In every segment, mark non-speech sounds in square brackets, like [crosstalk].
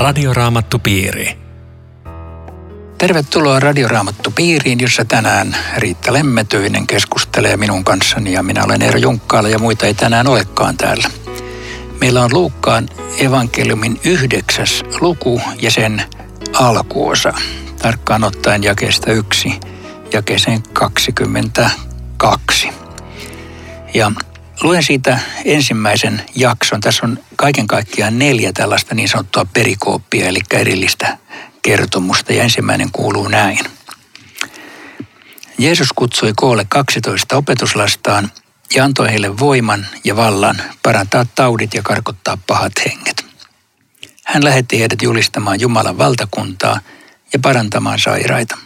Radioraamattupiiri. Tervetuloa Radioraamattupiiriin, jossa tänään Riitta Lemmetyinen keskustelee minun kanssani ja minä olen Eero Junkkaala ja muita ei tänään olekaan täällä. Meillä on Luukkaan evankeliumin yhdeksäs luku ja sen alkuosa. Tarkkaan ottaen jakeesta yksi jakeeseen 22. Ja luen siitä ensimmäisen jakson. Tässä on kaiken kaikkiaan neljä tällaista niin sanottua perikooppia, eli erillistä kertomusta. Ja ensimmäinen kuuluu näin. Jeesus kutsui koolle 12 opetuslastaan ja antoi heille voiman ja vallan parantaa taudit ja karkottaa pahat henget. Hän lähetti heidät julistamaan Jumalan valtakuntaa ja parantamaan sairaita.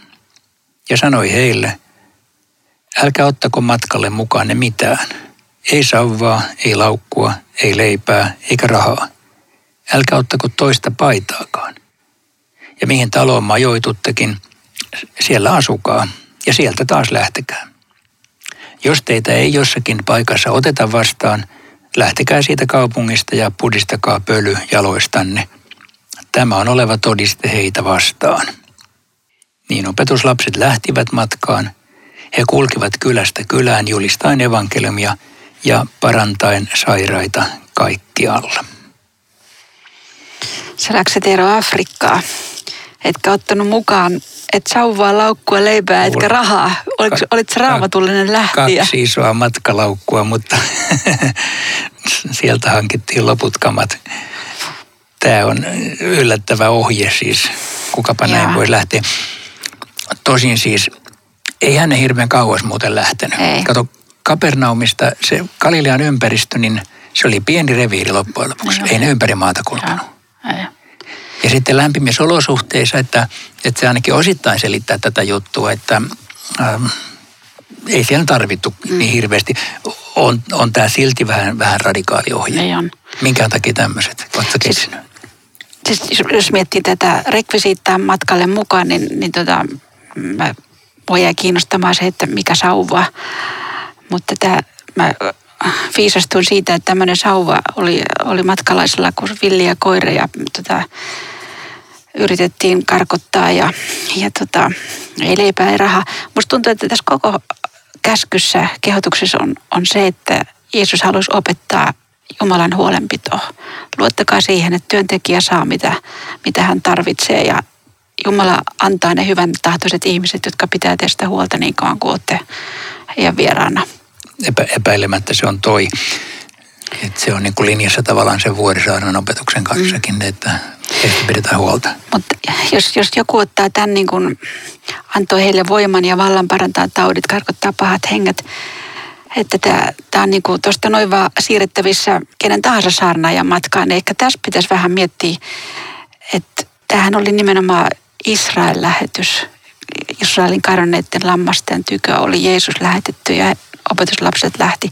Ja sanoi heille, älkää ottako matkalle mukaan ne mitään – ei sauvaa, ei laukkua, ei leipää eikä rahaa. Älkää ottako toista paitaakaan. Ja mihin taloon majoituttekin, siellä asukaa ja sieltä taas lähtekää. Jos teitä ei jossakin paikassa oteta vastaan, lähtekää siitä kaupungista ja pudistakaa pöly jaloistanne. Tämä on oleva todiste heitä vastaan. Niin opetuslapset lähtivät matkaan. He kulkivat kylästä kylään julistaen evankeliumia – ja parantaen sairaita kaikkialla. Sä läkset ero Afrikkaa, etkä ottanut mukaan et sauvaa, laukkua, leipää, etkä rahaa. Oliko, ka- olit raamatullinen lähtiä? Kaksi isoa matkalaukkua, mutta [laughs] sieltä hankittiin loput kamat. Tämä on yllättävä ohje siis, kukapa Jaa. näin voi lähteä. Tosin siis, ei hän hirveän kauas muuten lähtenyt. Ei. Kato, Kapernaumista se Galilean ympäristö, niin se oli pieni reviiri loppujen lopuksi. Ei ne ympäri maata kulkenut. Ja, ja sitten lämpimissä olosuhteissa, että, että se ainakin osittain selittää tätä juttua, että ähm, ei siellä tarvittu mm. niin hirveästi. On, on tämä silti vähän, vähän radikaali ohje. Ei on. Minkä takia tämmöiset? Oletko siis, siis, jos miettii tätä rekvisiittaa matkalle mukaan, niin, niin tota, mä, voi jää kiinnostamaan se, että mikä sauva mutta tämä, mä viisastuin siitä, että tämmöinen sauva oli, oli matkalaisella kuin villiä koira ja tota, yritettiin karkottaa ja, ja tota, ei leipää ei rahaa. Musta tuntuu, että tässä koko käskyssä, kehotuksessa on, on se, että Jeesus halusi opettaa Jumalan huolenpitoa. Luottakaa siihen, että työntekijä saa mitä, mitä hän tarvitsee ja Jumala antaa ne hyvän tahtoiset ihmiset, jotka pitää teistä huolta niin kauan kuin olette heidän vieraana. Epä, epäilemättä se on toi. että se on niin kuin linjassa tavallaan sen vuorisaaren opetuksen kanssakin, mm. että heistä pidetään huolta. Mutta jos, jos joku ottaa tämän niin kuin, antoi heille voiman ja vallan parantaa taudit, karkottaa pahat henget, että tämä on niin kuin tuosta noin vaan siirrettävissä kenen tahansa saarnaajan matkaan. Ehkä tässä pitäisi vähän miettiä, että tämähän oli nimenomaan Israel-lähetys. Israelin kadonneiden lammasten tykö oli Jeesus lähetetty ja opetuslapset lähti.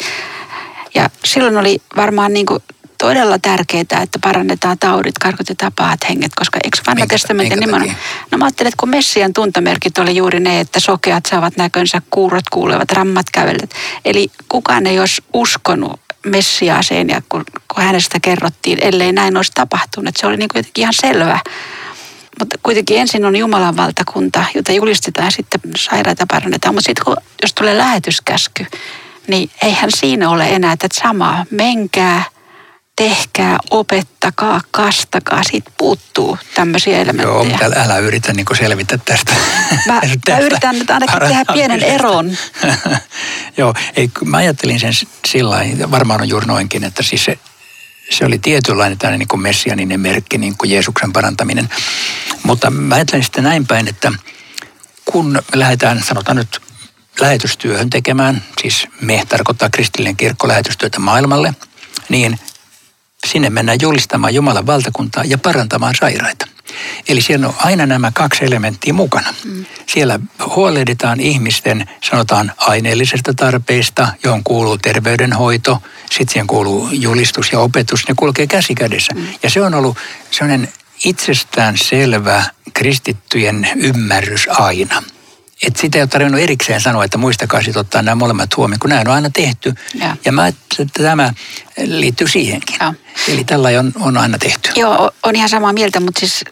Ja silloin oli varmaan niin kuin todella tärkeää, että parannetaan taudit, karkotetaan pahat henget, koska eikö vanha testamentin nimenomaan? No mä ajattelin, että kun Messian tuntomerkit oli juuri ne, että sokeat saavat näkönsä, kuurot kuulevat, rammat kävelet. Eli kukaan ei olisi uskonut Messiaaseen ja kun, kun hänestä kerrottiin, ellei näin olisi tapahtunut. Se oli niin kuin jotenkin ihan selvä. Mutta kuitenkin ensin on Jumalan valtakunta, jota julistetaan sitten sairaita parannetaan. Mutta sitten jos tulee lähetyskäsky, niin eihän siinä ole enää tätä samaa. Menkää, tehkää, opettakaa, kastakaa. Siitä puuttuu tämmöisiä elementtejä. Joo, mutta älä, älä yritä niin selvittää tästä. [laughs] Mä, [laughs] tästä mä yritän nyt ainakin tehdä pienen eron. [laughs] Joo, ei, mä ajattelin sen sillä varmaan on juuri noinkin, että siis se se oli tietynlainen tällainen niin kuin messianinen merkki, niin kuin Jeesuksen parantaminen. Mutta mä ajattelen sitten näin päin, että kun me lähdetään, sanotaan nyt lähetystyöhön tekemään, siis me tarkoittaa kristillinen kirkko lähetystyötä maailmalle, niin sinne mennään julistamaan Jumalan valtakuntaa ja parantamaan sairaita. Eli siellä on aina nämä kaksi elementtiä mukana. Mm. Siellä huolehditaan ihmisten, sanotaan, aineellisesta tarpeista, johon kuuluu terveydenhoito, sitten siihen kuuluu julistus ja opetus, ne kulkee käsi kädessä. Mm. Ja se on ollut sellainen itsestään selvä kristittyjen ymmärrys aina, että sitä ei ole tarvinnut erikseen sanoa, että muistakaa sitten ottaa nämä molemmat huomioon, kun nämä on aina tehty. Ja, ja mä, että tämä liittyy siihenkin. Ja. Eli tällä on, on aina tehty. Joo, on ihan samaa mieltä, mutta siis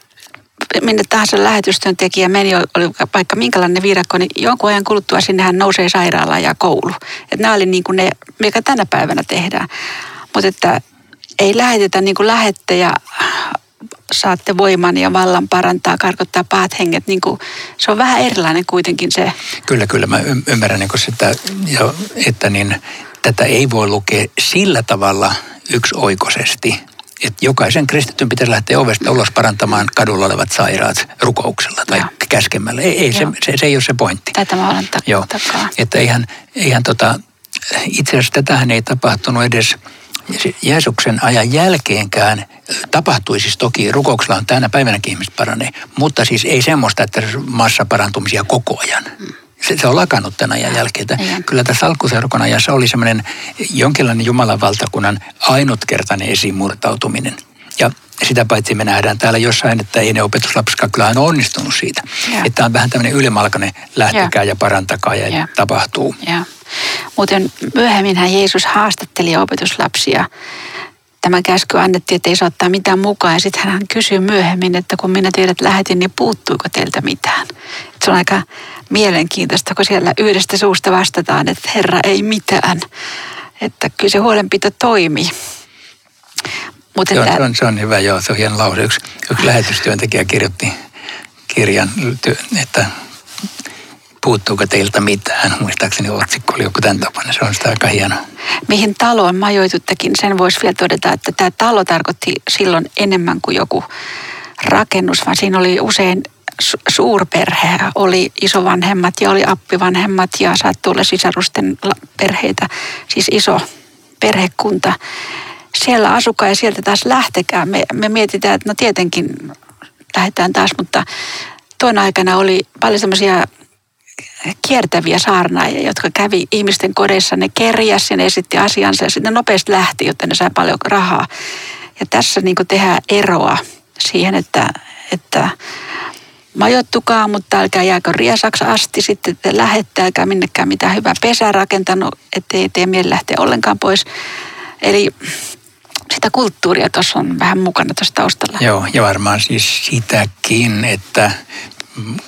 minne tahansa lähetystyöntekijä meni, oli vaikka minkälainen viidakko, niin jonkun ajan kuluttua sinnehän nousee sairaala ja koulu. Että nämä oli niin kuin ne, mikä tänä päivänä tehdään. Mutta että ei lähetetä niin kuin lähette ja saatte voiman ja vallan parantaa, karkottaa pahat henget. Niin kuin, se on vähän erilainen kuitenkin se. Kyllä, kyllä. Mä ymmärrän niin sitä, että niin, tätä ei voi lukea sillä tavalla yksioikoisesti, että jokaisen kristityn pitäisi lähteä ovesta ulos parantamaan kadulla olevat sairaat rukouksella tai Joo. käskemällä. Ei, ei se, se, se ei ole se pointti. Tätä mä olen tak- Joo. takaa. Että eihän, eihän tota, itse asiassa tätähän ei tapahtunut edes Jeesuksen ajan jälkeenkään tapahtuisi siis toki, rukouksella on tänä päivänäkin ihmiset paranee, mutta siis ei semmoista, että massaparantumisia koko ajan. Mm se, se on lakannut tämän ajan jälkeen. Että kyllä tässä alkuseurakunnan ajassa oli semmoinen jonkinlainen Jumalan valtakunnan ainutkertainen esimurtautuminen. Ja sitä paitsi me nähdään täällä jossain, että ei ne opetuslapsikaan kyllä aina onnistunut siitä. Ja. Että on vähän tämmöinen ylimalkainen lähtekää ja, ja parantakaa ja, ja. tapahtuu. Ja. Muuten myöhemminhän Jeesus haastatteli opetuslapsia. Tämä käsky annettiin, että ei saa ottaa mitään mukaan. Ja sitten hän kysyy myöhemmin, että kun minä teidät lähetin, niin puuttuiko teiltä mitään? Et se on aika mielenkiintoista, kun siellä yhdestä suusta vastataan, että Herra ei mitään. Että kyllä se huolenpito toimii. Mutta että... se, on, se on hyvä, joo, se on hieno lause. Yksi, yksi lähetystyöntekijä kirjoitti kirjan, että puuttuuko teiltä mitään. Muistaakseni otsikko oli joku tämän tapainen, se on sitä aika hieno. Mihin taloon majoituttekin, sen voisi vielä todeta, että tämä talo tarkoitti silloin enemmän kuin joku rakennus, vaan siinä oli usein suurperhe, oli isovanhemmat ja oli appivanhemmat ja saattoi olla sisarusten perheitä, siis iso perhekunta. Siellä asukaa ja sieltä taas lähtekää. Me, me mietitään, että no tietenkin lähdetään taas, mutta tuon aikana oli paljon semmoisia kiertäviä saarnaajia, jotka kävi ihmisten kodeissa, ne kerjäsi ja ne esitti asiansa ja sitten nopeasti lähti, jotta ne sai paljon rahaa. Ja tässä niin tehdään eroa siihen, että, että majoittukaa, mutta älkää jääkö riesaksi asti. Sitten te lähette, älkää minnekään mitään hyvää pesää rakentanut, ettei tee mieli lähteä ollenkaan pois. Eli sitä kulttuuria tuossa on vähän mukana tuossa taustalla. Joo, ja varmaan siis sitäkin, että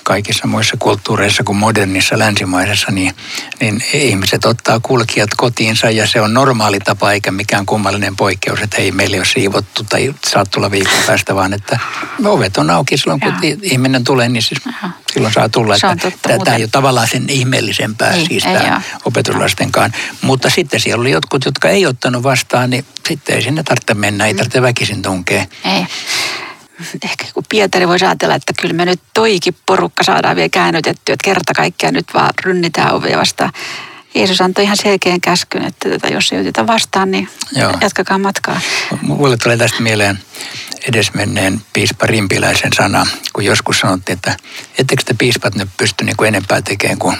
kaikissa muissa kulttuureissa kuin modernissa länsimaisessa, niin, niin ihmiset ottaa kulkijat kotiinsa ja se on normaali tapa eikä mikään kummallinen poikkeus, että ei meillä ole siivottu tai saat tulla viikon päästä, vaan että ovet on auki silloin, kun Jaa. ihminen tulee, niin siis silloin saa tulla. Se että tämä ei ole tavallaan sen ihmeellisempää ei, siis ei, tämä opetuslastenkaan. Mutta sitten siellä oli jotkut, jotka ei ottanut vastaan, niin sitten ei sinne tarvitse mennä, ei mm. tarvitse väkisin tunkea. Ei ehkä kun Pietari voisi ajatella, että kyllä me nyt toikin porukka saadaan vielä käännytetty, että kerta kaikkiaan nyt vaan rynnitään ovea vastaan. Jeesus antoi ihan selkeän käskyn, että tätä, jos ei oteta vastaan, niin Joo. jatkakaa matkaa. Mulle tulee tästä mieleen edesmenneen piispa Rimpiläisen sana, kun joskus sanottiin, että ettekö te piispat nyt pysty niin kuin enempää tekemään kuin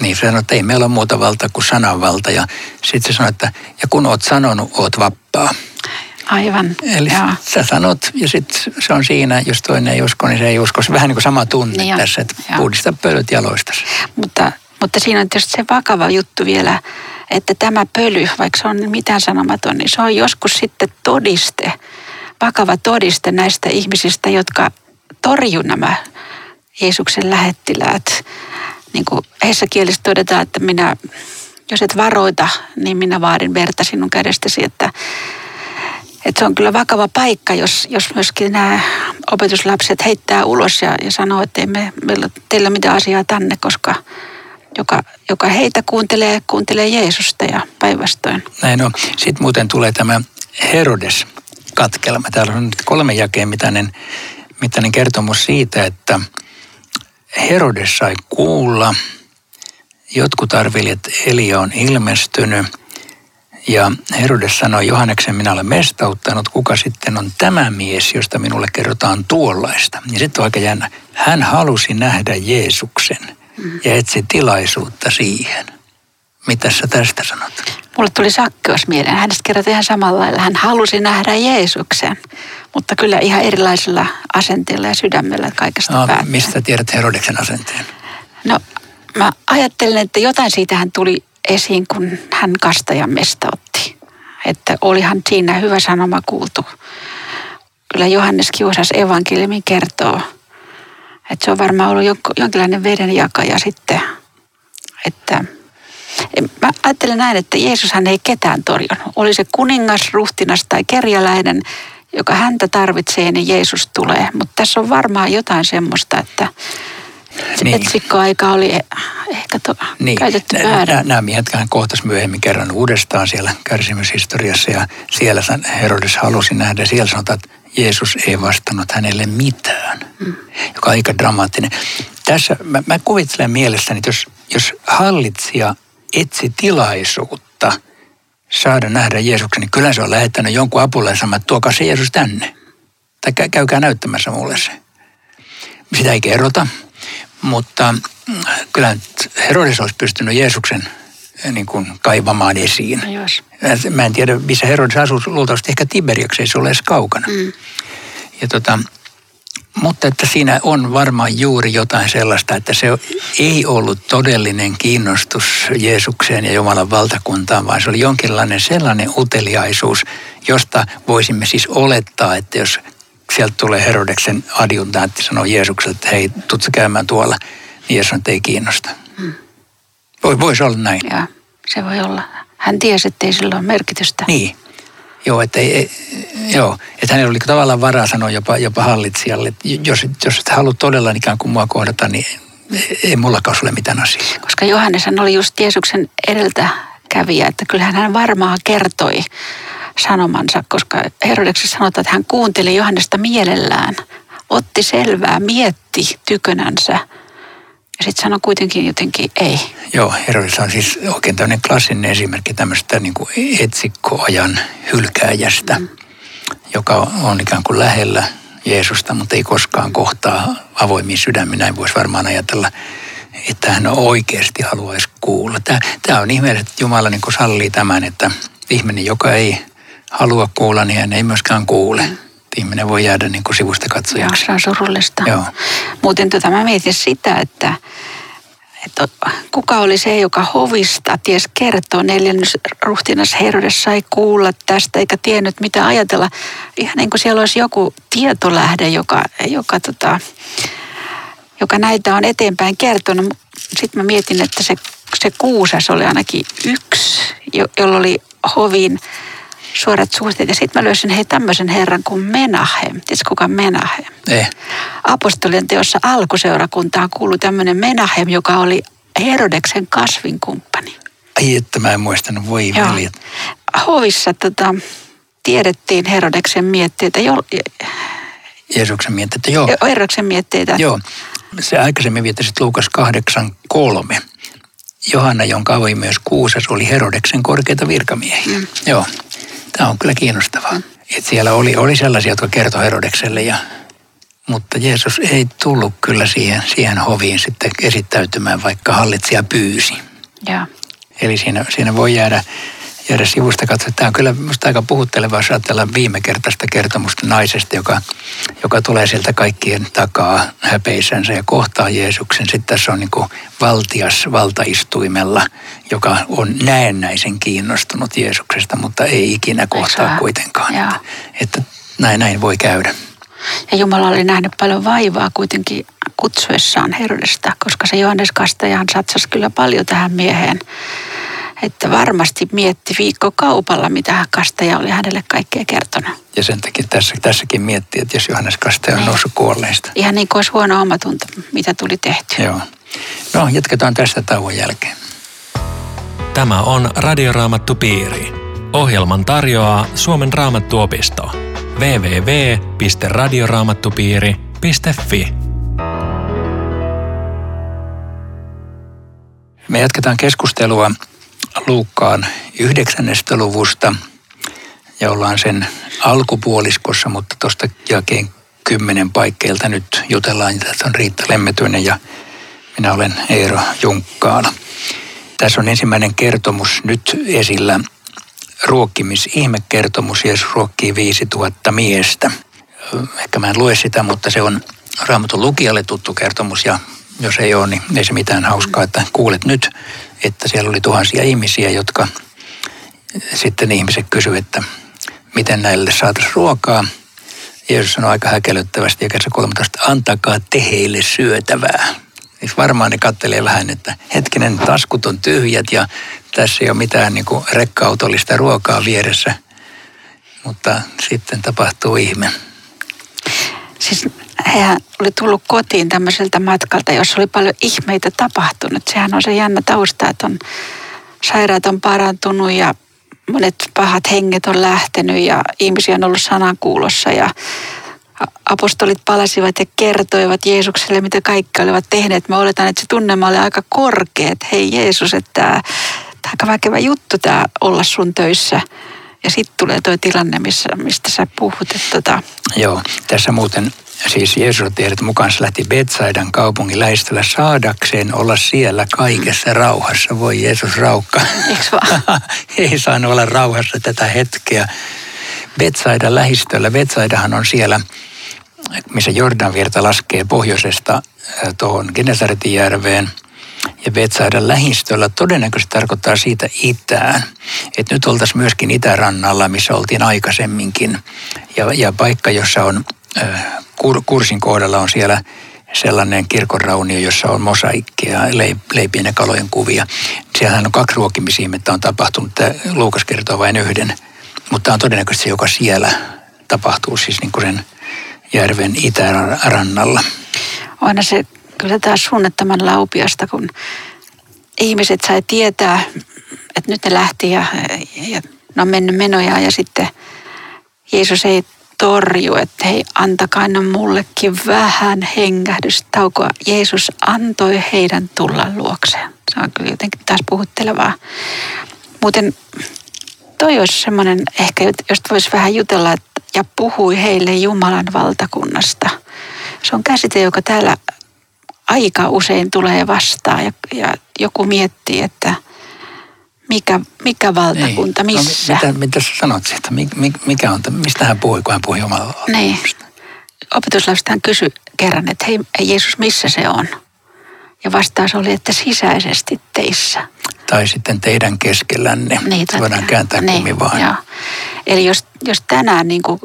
niin se sanoi, että ei meillä ole muuta valtaa kuin sananvalta. Ja sitten se sanoi, että ja kun oot sanonut, oot vappaa. Aivan, Eli joo. sä sanot ja sitten se on siinä, jos toinen ei usko, niin se ei usko. Se vähän niin kuin sama tunne niin tässä, että joo. puhdista pölyt jaloistas. Mutta, mutta siinä on tietysti se vakava juttu vielä, että tämä pöly, vaikka se on mitään sanomaton, niin se on joskus sitten todiste, vakava todiste näistä ihmisistä, jotka torju nämä Jeesuksen lähettiläät. Niin kuin heissä kielessä todetaan, että minä, jos et varoita, niin minä vaadin verta sinun kädestäsi, että että se on kyllä vakava paikka, jos, jos myöskin nämä opetuslapset heittää ulos ja, ja sanoo, että ei me, meillä teillä mitään asiaa tänne, koska joka, joka heitä kuuntelee, kuuntelee Jeesusta ja päinvastoin. Näin on. Sitten muuten tulee tämä Herodes katkelma. Täällä on nyt kolme jakeen mittainen, mittainen kertomus siitä, että Herodes sai kuulla, jotkut arvelivat, että Elia on ilmestynyt – ja Herodes sanoi, Johanneksen minä olen mestauttanut, kuka sitten on tämä mies, josta minulle kerrotaan tuollaista. Ja sitten on aika jännä. Hän halusi nähdä Jeesuksen ja etsi tilaisuutta siihen. Mitä sä tästä sanot? Mulle tuli sakkeus mieleen. Hänestä kerrotaan ihan samalla lailla. Hän halusi nähdä Jeesuksen, mutta kyllä ihan erilaisilla asenteilla ja sydämellä kaikesta no, Mistä tiedät Herodeksen asenteen? No mä ajattelen, että jotain siitä hän tuli esiin, kun hän kastajan mestautti. Että olihan siinä hyvä sanoma kuultu. Kyllä Johannes Kiusas evankeliumi kertoo, että se on varmaan ollut jonkinlainen vedenjakaja sitten. Että Mä ajattelen näin, että Jeesushan ei ketään torjunut. Oli se kuningas, ruhtinas tai kerjäläinen, joka häntä tarvitsee, niin Jeesus tulee. Mutta tässä on varmaan jotain semmoista, että niin. etsikkoaika oli ehkä to, niin. käytetty väärin. Nämä miehet hän kohtasi myöhemmin kerran uudestaan siellä kärsimyshistoriassa ja siellä Herodes halusi nähdä. Siellä sanotaan, että Jeesus ei vastannut hänelle mitään, mm. joka on aika dramaattinen. Tässä mä, mä kuvittelen mielessäni, että jos, jos hallitsija etsi tilaisuutta saada nähdä Jeesuksen, niin kyllä se on lähettänyt jonkun sanomaan, että tuokaa se Jeesus tänne. Tai käykää näyttämässä mulle se. Sitä ei kerrota, mutta mm, kyllä Herodes olisi pystynyt Jeesuksen eh, niin kuin kaivamaan esiin. No jos. Mä en tiedä, missä Herodes asuu, luultavasti ehkä Tiberiaksi, ei se ole edes kaukana. Mm. Ja tota, mutta että siinä on varmaan juuri jotain sellaista, että se ei ollut todellinen kiinnostus Jeesukseen ja Jumalan valtakuntaan, vaan se oli jonkinlainen sellainen uteliaisuus, josta voisimme siis olettaa, että jos sieltä tulee Herodeksen adjuntantti sanoo Jeesukselta, että hei, tutsi käymään tuolla, niin Jeesus ei kiinnosta. Hmm. Voisi olla näin. Ja, se voi olla. Hän tiesi, että ei sillä ole merkitystä. Niin. Joo, että, ei, joo, että hänellä oli tavallaan varaa sanoa jopa, jopa hallitsijalle, että jos, jos et halua todella ikään kuin mua kohdata, niin ei mullakaan ole mitään asiaa. Koska Johannes oli just Jeesuksen edeltäkävijä, että kyllähän hän varmaan kertoi sanomansa, koska Herodeksessa sanotaan, että hän kuunteli Johannesta mielellään, otti selvää, mietti tykönänsä – ja sitten sanoi kuitenkin jotenkin ei. Joo, Herodes on siis oikein tämmöinen klassinen esimerkki tämmöistä niin kuin etsikkoajan hylkääjästä, mm. joka on ikään kuin lähellä Jeesusta, mutta ei koskaan kohtaa avoimia sydämiä. Näin voisi varmaan ajatella, että hän oikeasti haluaisi kuulla. Tämä, tämä on ihmeellistä, että Jumala niin kuin sallii tämän, että ihminen, joka ei halua kuulla, niin hän ei myöskään kuule. Mm ihminen voi jäädä niin kuin sivusta katsojaksi. Joo, se on surullista. Joo. Muuten tota, mä mietin sitä, että, että kuka oli se, joka hovista ties kertoo. Neljännys ruhtinas Herodes sai kuulla tästä eikä tiennyt mitä ajatella. Ihan niin kuin siellä olisi joku tietolähde, joka, joka, tota, joka näitä on eteenpäin kertonut. Sitten mä mietin, että se, se kuusas oli ainakin yksi, jo, jolla oli hovin suorat suhteet. Ja sitten mä löysin hei tämmöisen herran kuin Menahem. Tiedätkö kuka Menahem? Ei. Apostolien teossa alkuseurakuntaan kuului tämmöinen Menahem, joka oli Herodeksen kasvinkumppani. Ai että mä en muistanut, voi veljet. Hovissa tota, tiedettiin Herodeksen mietteitä. Jo, Jeesuksen mietteitä, joo. Herodeksen mietteitä. Joo. Se aikaisemmin viittasit Luukas 8.3. Johanna, jonka avoimeus kuusas, oli Herodeksen korkeita virkamiehiä. Mm. Joo. Tämä on kyllä kiinnostavaa. Että siellä oli, oli sellaisia, jotka kertoi Herodekselle, ja, mutta Jeesus ei tullut kyllä siihen, siihen hoviin sitten esittäytymään, vaikka hallitsija pyysi. Ja. Eli siinä, siinä voi jäädä jäädä sivusta katsoa. Tämä on kyllä minusta aika puhuttelevaa, jos ajatellaan viime kertaista kertomusta naisesta, joka, joka tulee sieltä kaikkien takaa häpeisänsä ja kohtaa Jeesuksen. Sitten tässä on niin kuin valtias valtaistuimella, joka on näennäisen kiinnostunut Jeesuksesta, mutta ei ikinä kohtaa kuitenkaan. Että, että näin, näin voi käydä. Ja Jumala oli nähnyt paljon vaivaa kuitenkin kutsuessaan Herodesta, koska se Johannes Kastajahan satsasi kyllä paljon tähän mieheen että varmasti mietti viikko kaupalla, mitä Kastaja oli hänelle kaikkea kertonut. Ja sen takia tässä, tässäkin miettii, että jos Johannes Kastaja on niin. noussut kuolleista. Ihan niin kuin olisi huono omatunto, mitä tuli tehty. Joo. No, jatketaan tästä tauon jälkeen. Tämä on Radioraamattu Piiri. Ohjelman tarjoaa Suomen raamattuopisto. www.radioraamattupiiri.fi Me jatketaan keskustelua Luukkaan yhdeksännestä luvusta ja ollaan sen alkupuoliskossa, mutta tuosta jakeen kymmenen paikkeilta nyt jutellaan. Tässä on Riitta Lemmetyinen ja minä olen Eero Junkkaala. Tässä on ensimmäinen kertomus nyt esillä. Ruokkimisihmekertomus. Jeesus ruokkii 5000 miestä. Ehkä mä en lue sitä, mutta se on Raamatun lukijalle tuttu kertomus ja jos ei ole, niin ei se mitään hauskaa, että kuulet nyt, että siellä oli tuhansia ihmisiä, jotka sitten ihmiset kysyivät, että miten näille saataisiin ruokaa. Jeesus sanoi aika häkellyttävästi ja 13, antakaa te heille syötävää. Siis varmaan ne kattelee vähän, että hetkinen, taskut on tyhjät ja tässä ei ole mitään niin rekka-autollista ruokaa vieressä. Mutta sitten tapahtuu ihme. Siis hän oli tullut kotiin tämmöiseltä matkalta, jossa oli paljon ihmeitä tapahtunut. Sehän on se jännä tausta, että on, sairaat on parantunut ja monet pahat henget on lähtenyt ja ihmisiä on ollut sanankuulossa ja apostolit palasivat ja kertoivat Jeesukselle, mitä kaikki olivat tehneet. Mä oletan, että se tunnelma oli aika korkea, että hei Jeesus, että tämä aika väkevä juttu tämä olla sun töissä. Ja sitten tulee tuo tilanne, missä, mistä sä puhut. Että tota... Joo, tässä muuten siis Jeesus tiedät mukaan se lähti Betsaidan kaupungin lähestöllä saadakseen olla siellä kaikessa rauhassa. Voi Jeesus raukka. vaan? [laughs] Ei saanut olla rauhassa tätä hetkeä. Betsaidan lähistöllä. Betsaidahan on siellä, missä Jordanvirta laskee pohjoisesta tuohon Genesaretin järveen – ja Betsaidan lähistöllä todennäköisesti tarkoittaa siitä itään. Että nyt oltaisiin myöskin itärannalla, missä oltiin aikaisemminkin. Ja, ja paikka, jossa on äh, kurssin kohdalla on siellä sellainen kirkonraunio, jossa on mosaikkia, leipien ja kalojen kuvia. Siellähän on kaksi ruokimisihmettä on tapahtunut. Luukas kertoo vain yhden. Mutta on todennäköisesti se, joka siellä tapahtuu siis niin kuin sen järven itärannalla. Aina se kyllä taas suunnattoman laupiasta, kun ihmiset sai tietää, että nyt ne lähti ja, ja ne on mennyt menoja ja sitten Jeesus ei torju, että hei antakaa ne mullekin vähän hengähdystaukoa. Jeesus antoi heidän tulla luokseen. Se on kyllä jotenkin taas puhuttelevaa. Muuten toi olisi semmoinen ehkä, josta voisi vähän jutella ja puhui heille Jumalan valtakunnasta. Se on käsite, joka täällä aika usein tulee vastaan ja, ja joku miettii, että mikä, mikä valtakunta, niin. missä. No, mitä, mitä sä sanot siitä? Mikä on, mistä hän puhui, kun hän puhui Jumalan Niin. Opetuslapset hän kysyi kerran, että hei Jeesus, missä se on? Ja vastaus oli, että sisäisesti teissä. Tai sitten teidän keskellänne. Niin, voidaan kääntää niin, kummin vaan. Joo. Eli jos, jos tänään niin kuin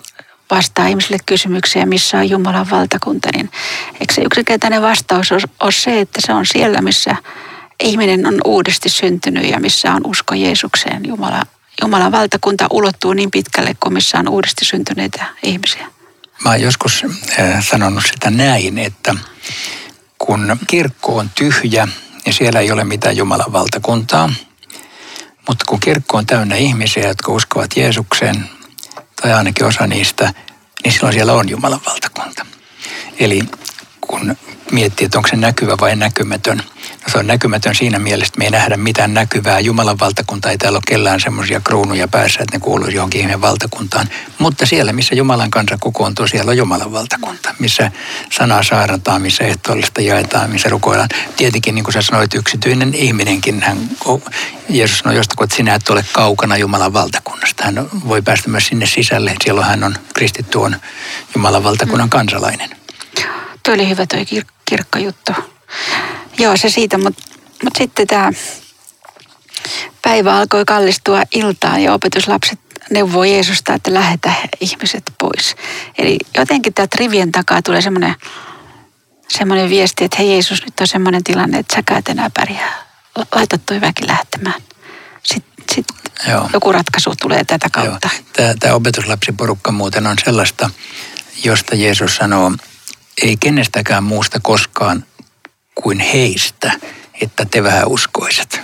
vastaa ihmisille kysymyksiä, missä on Jumalan valtakunta, niin eikö se yksinkertainen vastaus ole se, että se on siellä, missä ihminen on uudesti syntynyt ja missä on usko Jeesukseen. Jumala, Jumalan valtakunta ulottuu niin pitkälle kuin missä on uudesti syntyneitä ihmisiä. Mä oon joskus äh, sanonut sitä näin, että kun kirkko on tyhjä ja siellä ei ole mitään Jumalan valtakuntaa, mutta kun kirkko on täynnä ihmisiä, jotka uskovat Jeesukseen, tai ainakin osa niistä, niin silloin siellä on Jumalan valtakunta. Eli kun miettii, että onko se näkyvä vai näkymätön. On näkymätön siinä mielessä, että me ei nähdä mitään näkyvää. Jumalan valtakunta ei täällä ole kellään semmoisia kruunuja päässä, että ne kuuluisi johonkin ihmeen valtakuntaan. Mutta siellä, missä Jumalan kansa kokoontuu, siellä on Jumalan valtakunta. Missä sanaa saarataan, missä ehtoollista jaetaan, missä rukoillaan. Tietenkin, niin kuin sä sanoit, yksityinen ihminenkin, hän, Jeesus sanoi jostakin, että sinä et ole kaukana Jumalan valtakunnasta. Hän voi päästä myös sinne sisälle. Silloin hän on kristitty on Jumalan valtakunnan kansalainen. Tuo oli hyvä tuo kir- kirkkojuttu. Joo, se siitä, mutta mut sitten tämä päivä alkoi kallistua iltaan ja opetuslapset neuvoo Jeesusta, että lähetä ihmiset pois. Eli jotenkin tämä rivien takaa tulee semmoinen semmoinen viesti, että hei Jeesus, nyt on semmoinen tilanne, että sä et enää pärjää. Laita toi väki lähtemään. Sitten sit joku ratkaisu tulee tätä kautta. Joo. Tämä, tämä opetuslapsiporukka muuten on sellaista, josta Jeesus sanoo, ei kenestäkään muusta koskaan kuin heistä, että te vähän uskoiset.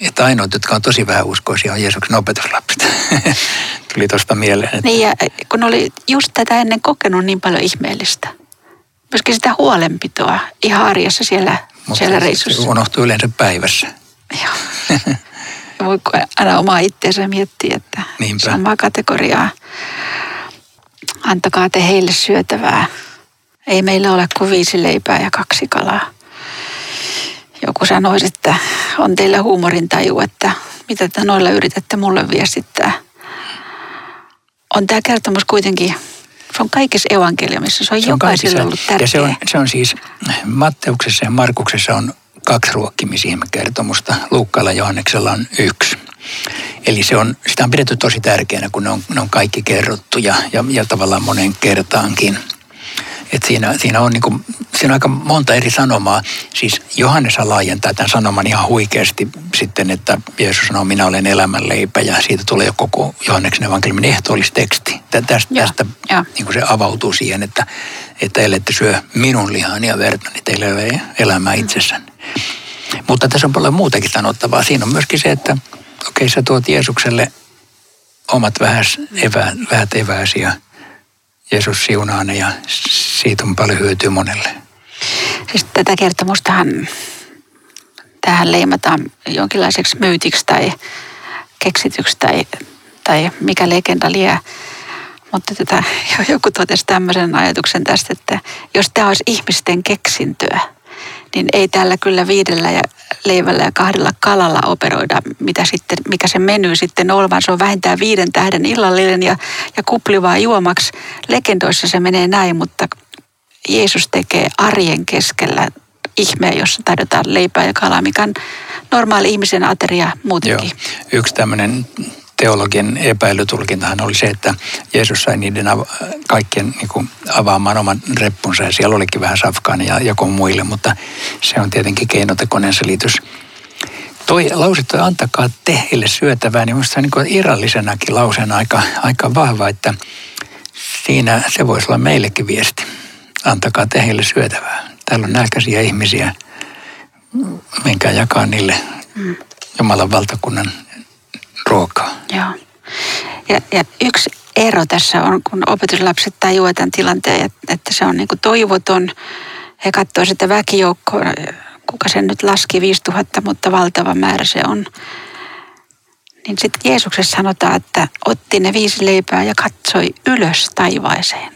Että ainoat, jotka on tosi vähän uskoisia, on Jeesuksen opetuslapset. [laughs] Tuli tuosta mieleen. Että... Niin ja kun oli just tätä ennen kokenut niin paljon ihmeellistä. Myöskin sitä huolenpitoa ihan arjessa siellä, Mutta siellä reissussa. Se unohtuu yleensä päivässä. Joo. [laughs] Voi aina omaa itseensä miettiä, että Niinpä. samaa kategoriaa. Antakaa te heille syötävää ei meillä ole kuin viisi leipää ja kaksi kalaa. Joku sanoisi, että on teillä huumorintaju, että mitä te noilla yritätte mulle viestittää. On tämä kertomus kuitenkin Se on kaikessa evankeliumissa, se on, se on jokaiselle ollut tärkeä. Ja se on, se on siis, Matteuksessa ja Markuksessa on kaksi ruokkimisihmekertomusta, Luukkaalla ja Johanneksella on yksi. Eli se on, sitä on pidetty tosi tärkeänä, kun ne on, ne on kaikki kerrottu ja, ja, ja tavallaan monen kertaankin. Et siinä, siinä, on niinku, siinä on aika monta eri sanomaa. Siis Johannes laajentaa tämän sanoman ihan huikeasti sitten, että Jeesus sanoo, minä olen elämänleipä ja siitä tulee jo koko Johanneksen evankeliumin ehtoollisteksti. Tästä, ja, tästä ja. Niin se avautuu siihen, että, että ellette syö minun lihani ja verta, niin teillä ei ole elämää mm. itsessään. Mutta tässä on paljon muutakin sanottavaa. Siinä on myöskin se, että okei, okay, sä tuot Jeesukselle omat vähäs, evä, vähät eväsi ja Jeesus siunaa ne ja siitä on paljon hyötyä monelle. Siis tätä kertomustahan tähän leimataan jonkinlaiseksi myytiksi tai keksityksi tai, tai mikä legenda liää. Mutta tätä, [laughs] joku totesi tämmöisen ajatuksen tästä, että jos tämä olisi ihmisten keksintöä, niin ei tällä kyllä viidellä ja leivällä ja kahdella kalalla operoida, mitä sitten, mikä se meny sitten on, vaan se on vähintään viiden tähden illallinen ja, ja kuplivaa juomaksi. Legendoissa se menee näin, mutta Jeesus tekee arjen keskellä ihmeen, jossa tarjotaan leipää ja kalaa, mikä on normaali ihmisen ateria muutenkin. Joo. Yksi tämmöinen teologian epäilytulkintahan oli se, että Jeesus sai niiden av- kaikkien niin kuin, avaamaan oman reppunsa ja siellä olikin vähän safkaani ja joku muille, mutta se on tietenkin keinotekoinen selitys. Toi lause, että antakaa tehille syötävää, niin minusta se on niin irrallisenakin lauseena aika, aika vahva, että siinä se voisi olla meillekin viesti. Antakaa tehille syötävää. Täällä on nälkäisiä ihmisiä, menkää jakaa niille mm. Jumalan valtakunnan ruokaa. Joo. Ja, ja yksi ero tässä on, kun opetuslapset tajuavat tämän tilanteen, että se on niin kuin toivoton. He katsovat sitä väkijoukkoa, kuka sen nyt laski, 5000, mutta valtava määrä se on. Niin sitten Jeesuksessa sanotaan, että otti ne viisi leipää ja katsoi ylös taivaaseen.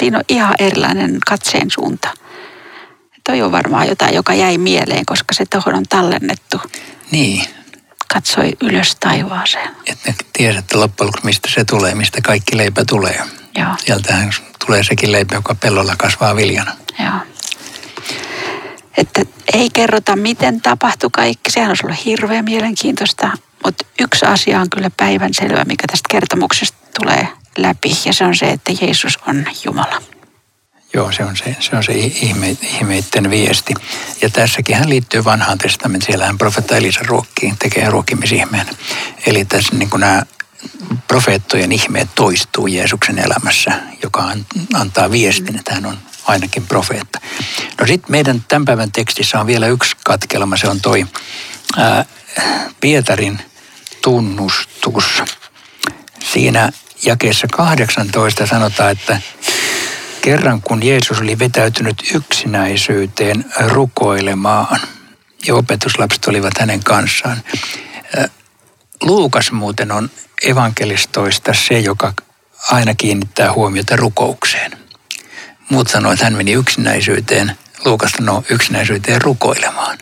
Siinä on ihan erilainen katseen suunta. Toi on varmaan jotain, joka jäi mieleen, koska se tuohon on tallennettu. Niin, katsoi ylös taivaaseen. Että tiedätte loppujen lopuksi, mistä se tulee, mistä kaikki leipä tulee. Joo. Sieltähän tulee sekin leipä, joka pellolla kasvaa viljana. Joo. Että ei kerrota, miten tapahtui kaikki. Sehän olisi ollut hirveän mielenkiintoista. Mutta yksi asia on kyllä päivän selvä, mikä tästä kertomuksesta tulee läpi. Ja se on se, että Jeesus on Jumala. Joo, se on se, se, on se ihme, ihmeitten viesti. Ja tässäkin hän liittyy vanhaan testamentiin. Siellähän profetta Elisa ruokkii, tekee ruokkimisihmeen. Eli tässä niin kuin nämä profeettojen ihmeet toistuu Jeesuksen elämässä, joka antaa viestin, että hän on ainakin profeetta. No sitten meidän tämän päivän tekstissä on vielä yksi katkelma, se on toi ää, Pietarin tunnustus. Siinä jakeessa 18 sanotaan, että kerran kun Jeesus oli vetäytynyt yksinäisyyteen rukoilemaan ja opetuslapset olivat hänen kanssaan. Luukas muuten on evankelistoista se, joka aina kiinnittää huomiota rukoukseen. Muut sanoo, että hän meni yksinäisyyteen. Luukas sanoo yksinäisyyteen rukoilemaan.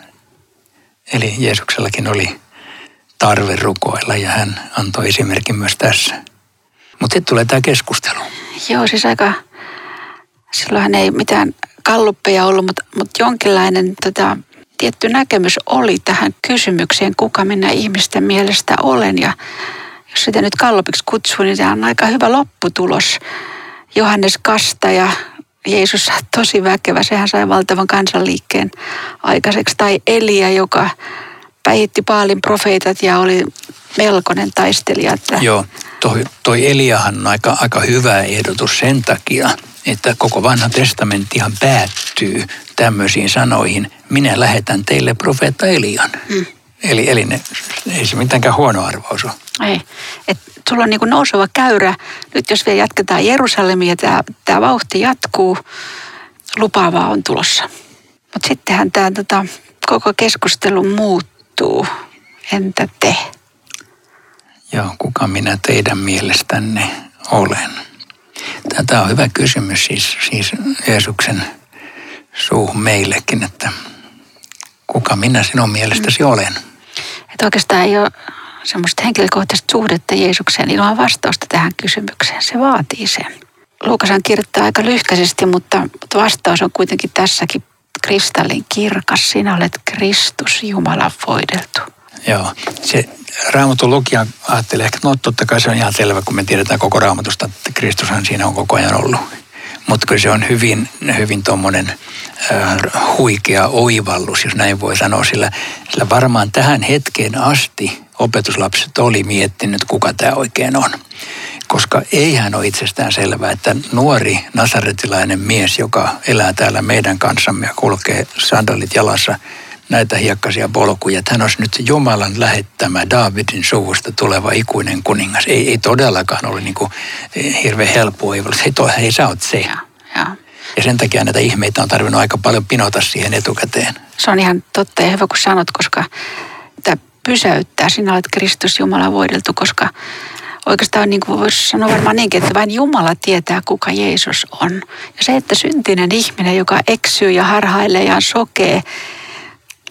Eli Jeesuksellakin oli tarve rukoilla ja hän antoi esimerkin myös tässä. Mutta sitten tulee tämä keskustelu. Joo, siis aika silloinhan ei mitään kalluppeja ollut, mutta, mutta jonkinlainen tota, tietty näkemys oli tähän kysymykseen, kuka minä ihmisten mielestä olen. Ja jos sitä nyt kallupiksi kutsuu, niin tämä on aika hyvä lopputulos. Johannes Kastaja, Jeesus tosi väkevä, sehän sai valtavan kansanliikkeen aikaiseksi. Tai Elia, joka päihitti Paalin profeetat ja oli melkoinen taistelija. Että... Joo, toi, toi Eliahan on aika, aika hyvä ehdotus sen takia, että koko vanha testamenttihan päättyy tämmöisiin sanoihin, minä lähetän teille profeetta Elian. Hmm. Eli, eli ne, ei se mitenkään huono arvaus ole. Ei. Et sulla on niin nouseva käyrä. Nyt jos vielä jatketaan Jerusalemia tämä, tämä vauhti jatkuu, lupaavaa on tulossa. Mutta sittenhän tämä tota, koko keskustelu muuttuu. Entä te? Joo, kuka minä teidän mielestänne olen? Tämä on hyvä kysymys siis, siis Jeesuksen suuhun meillekin, että kuka minä sinun mielestäsi mm. olen? Että oikeastaan ei ole semmoista henkilökohtaista suhdetta Jeesukseen ilman vastausta tähän kysymykseen. Se vaatii sen. Luukashan kirjoittaa aika lyhkäisesti, mutta vastaus on kuitenkin tässäkin kristallin kirkas. Sinä olet Kristus, Jumalan voideltu. Joo, se raamatun lukija ajattelee ehkä, no totta kai se on ihan selvä, kun me tiedetään koko raamatusta, että Kristushan siinä on koko ajan ollut. Mutta kyllä se on hyvin, hyvin tuommoinen äh, huikea oivallus, jos näin voi sanoa, sillä, sillä varmaan tähän hetkeen asti opetuslapset oli miettinyt, kuka tämä oikein on. Koska eihän ole itsestään selvää, että nuori nasaretilainen mies, joka elää täällä meidän kanssamme ja kulkee sandalit jalassa näitä hiekkaisia polkuja, että hän olisi nyt Jumalan lähettämä Davidin suvusta tuleva ikuinen kuningas. Ei, ei todellakaan ole niin kuin hirveän helppoa. Ei, toi, hei sä oot se. Ja, ja. ja sen takia näitä ihmeitä on tarvinnut aika paljon pinota siihen etukäteen. Se on ihan totta ja hyvä kun sanot, koska pysäyttää. Sinä olet Kristus Jumala voideltu, koska oikeastaan niin kuin voisi sanoa varmaan niinkin, että vain Jumala tietää, kuka Jeesus on. Ja se, että syntinen ihminen, joka eksyy ja harhailee ja sokee,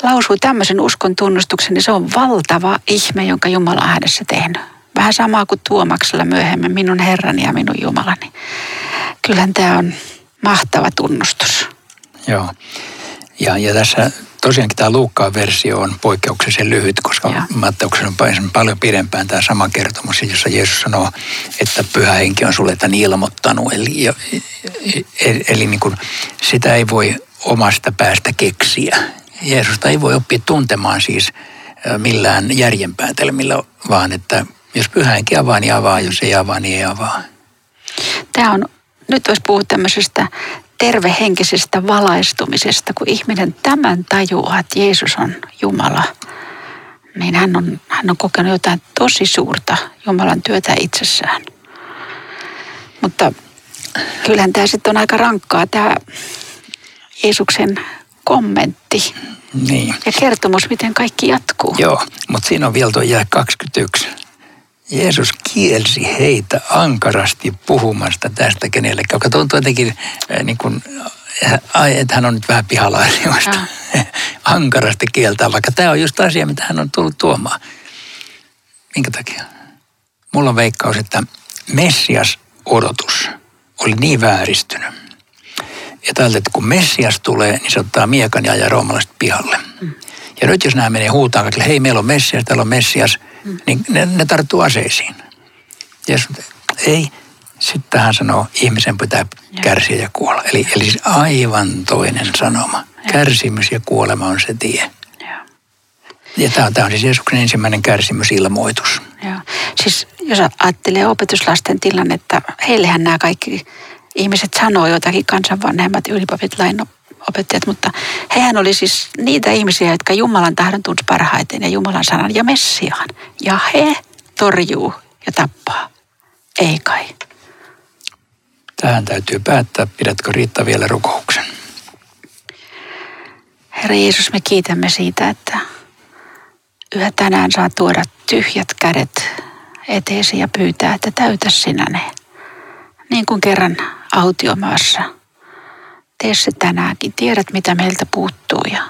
lausuu tämmöisen uskon tunnustuksen, niin se on valtava ihme, jonka Jumala on hänessä tehnyt. Vähän samaa kuin Tuomaksella myöhemmin, minun Herrani ja minun Jumalani. Kyllähän tämä on mahtava tunnustus. Joo. Ja, ja tässä tosiaankin tämä Luukkaan versio on poikkeuksellisen lyhyt, koska Matteuksen on paljon pidempään tämä sama kertomus, jossa Jeesus sanoo, että pyhä henki on sulle tämän ilmoittanut. Eli, eli, eli niin kuin, sitä ei voi omasta päästä keksiä. Jeesusta ei voi oppia tuntemaan siis millään järjenpäätelmillä, vaan että jos pyhä henki avaa, niin avaa, jos ei avaa, niin ei avaa. Tämä on, nyt voisi puhua tämmöisestä tervehenkisestä valaistumisesta, kun ihminen tämän tajuaa, että Jeesus on Jumala, niin hän on, hän on kokenut jotain tosi suurta Jumalan työtä itsessään. Mutta kyllähän tämä sitten on aika rankkaa, tämä Jeesuksen kommentti niin. ja kertomus, miten kaikki jatkuu. Joo, mutta siinä on vielä tuo jää 21. Jeesus kielsi heitä ankarasti puhumasta tästä kenellekään, joka tuntuu jotenkin äh, niin kuin, ai, että hän on nyt vähän pihalla asioista. [laughs] ankarasti kieltää, vaikka tämä on just asia, mitä hän on tullut tuomaan. Minkä takia? Mulla on veikkaus, että Messias odotus oli niin vääristynyt. Ja tältä, että kun Messias tulee, niin se ottaa miekan ja ajaa roomalaiset pihalle. Mm. Ja nyt jos nämä menee huutaan että hei meillä on Messias, täällä on Messias. Niin ne, ne tarttuu aseisiin. Jeesus, ei. Sitten hän sanoo, ihmisen pitää kärsiä ja kuolla. Eli, eli siis aivan toinen sanoma. Kärsimys ja kuolema on se tie. Ja tämä on, tämä on siis Jeesuksen ensimmäinen kärsimysilmoitus. Joo. Siis jos ajattelee opetuslasten tilannetta, heillehän nämä kaikki ihmiset sanoo jotakin, kansanvanhemmat, ylipapit, lainopettajat, mutta hehän oli siis niitä ihmisiä, jotka Jumalan tahdon tunsi parhaiten ja Jumalan sanan ja Messiaan. Ja he torjuu ja tappaa. Ei kai. Tähän täytyy päättää. Pidätkö Riitta vielä rukouksen? Herra Jeesus, me kiitämme siitä, että yhä tänään saa tuoda tyhjät kädet eteesi ja pyytää, että täytä sinä ne. Niin kuin kerran autiomaassa. Tee se tänäänkin. Tiedät, mitä meiltä puuttuu ja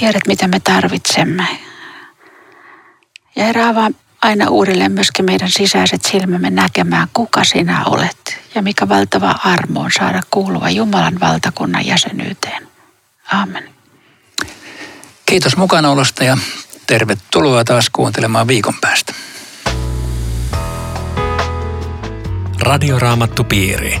tiedät, mitä me tarvitsemme. Ja herää vaan aina uudelleen myöskin meidän sisäiset silmämme näkemään, kuka sinä olet ja mikä valtava armo on saada kuulua Jumalan valtakunnan jäsenyyteen. Amen. Kiitos mukanaolosta ja tervetuloa taas kuuntelemaan viikon päästä. Radioraamattupiiri.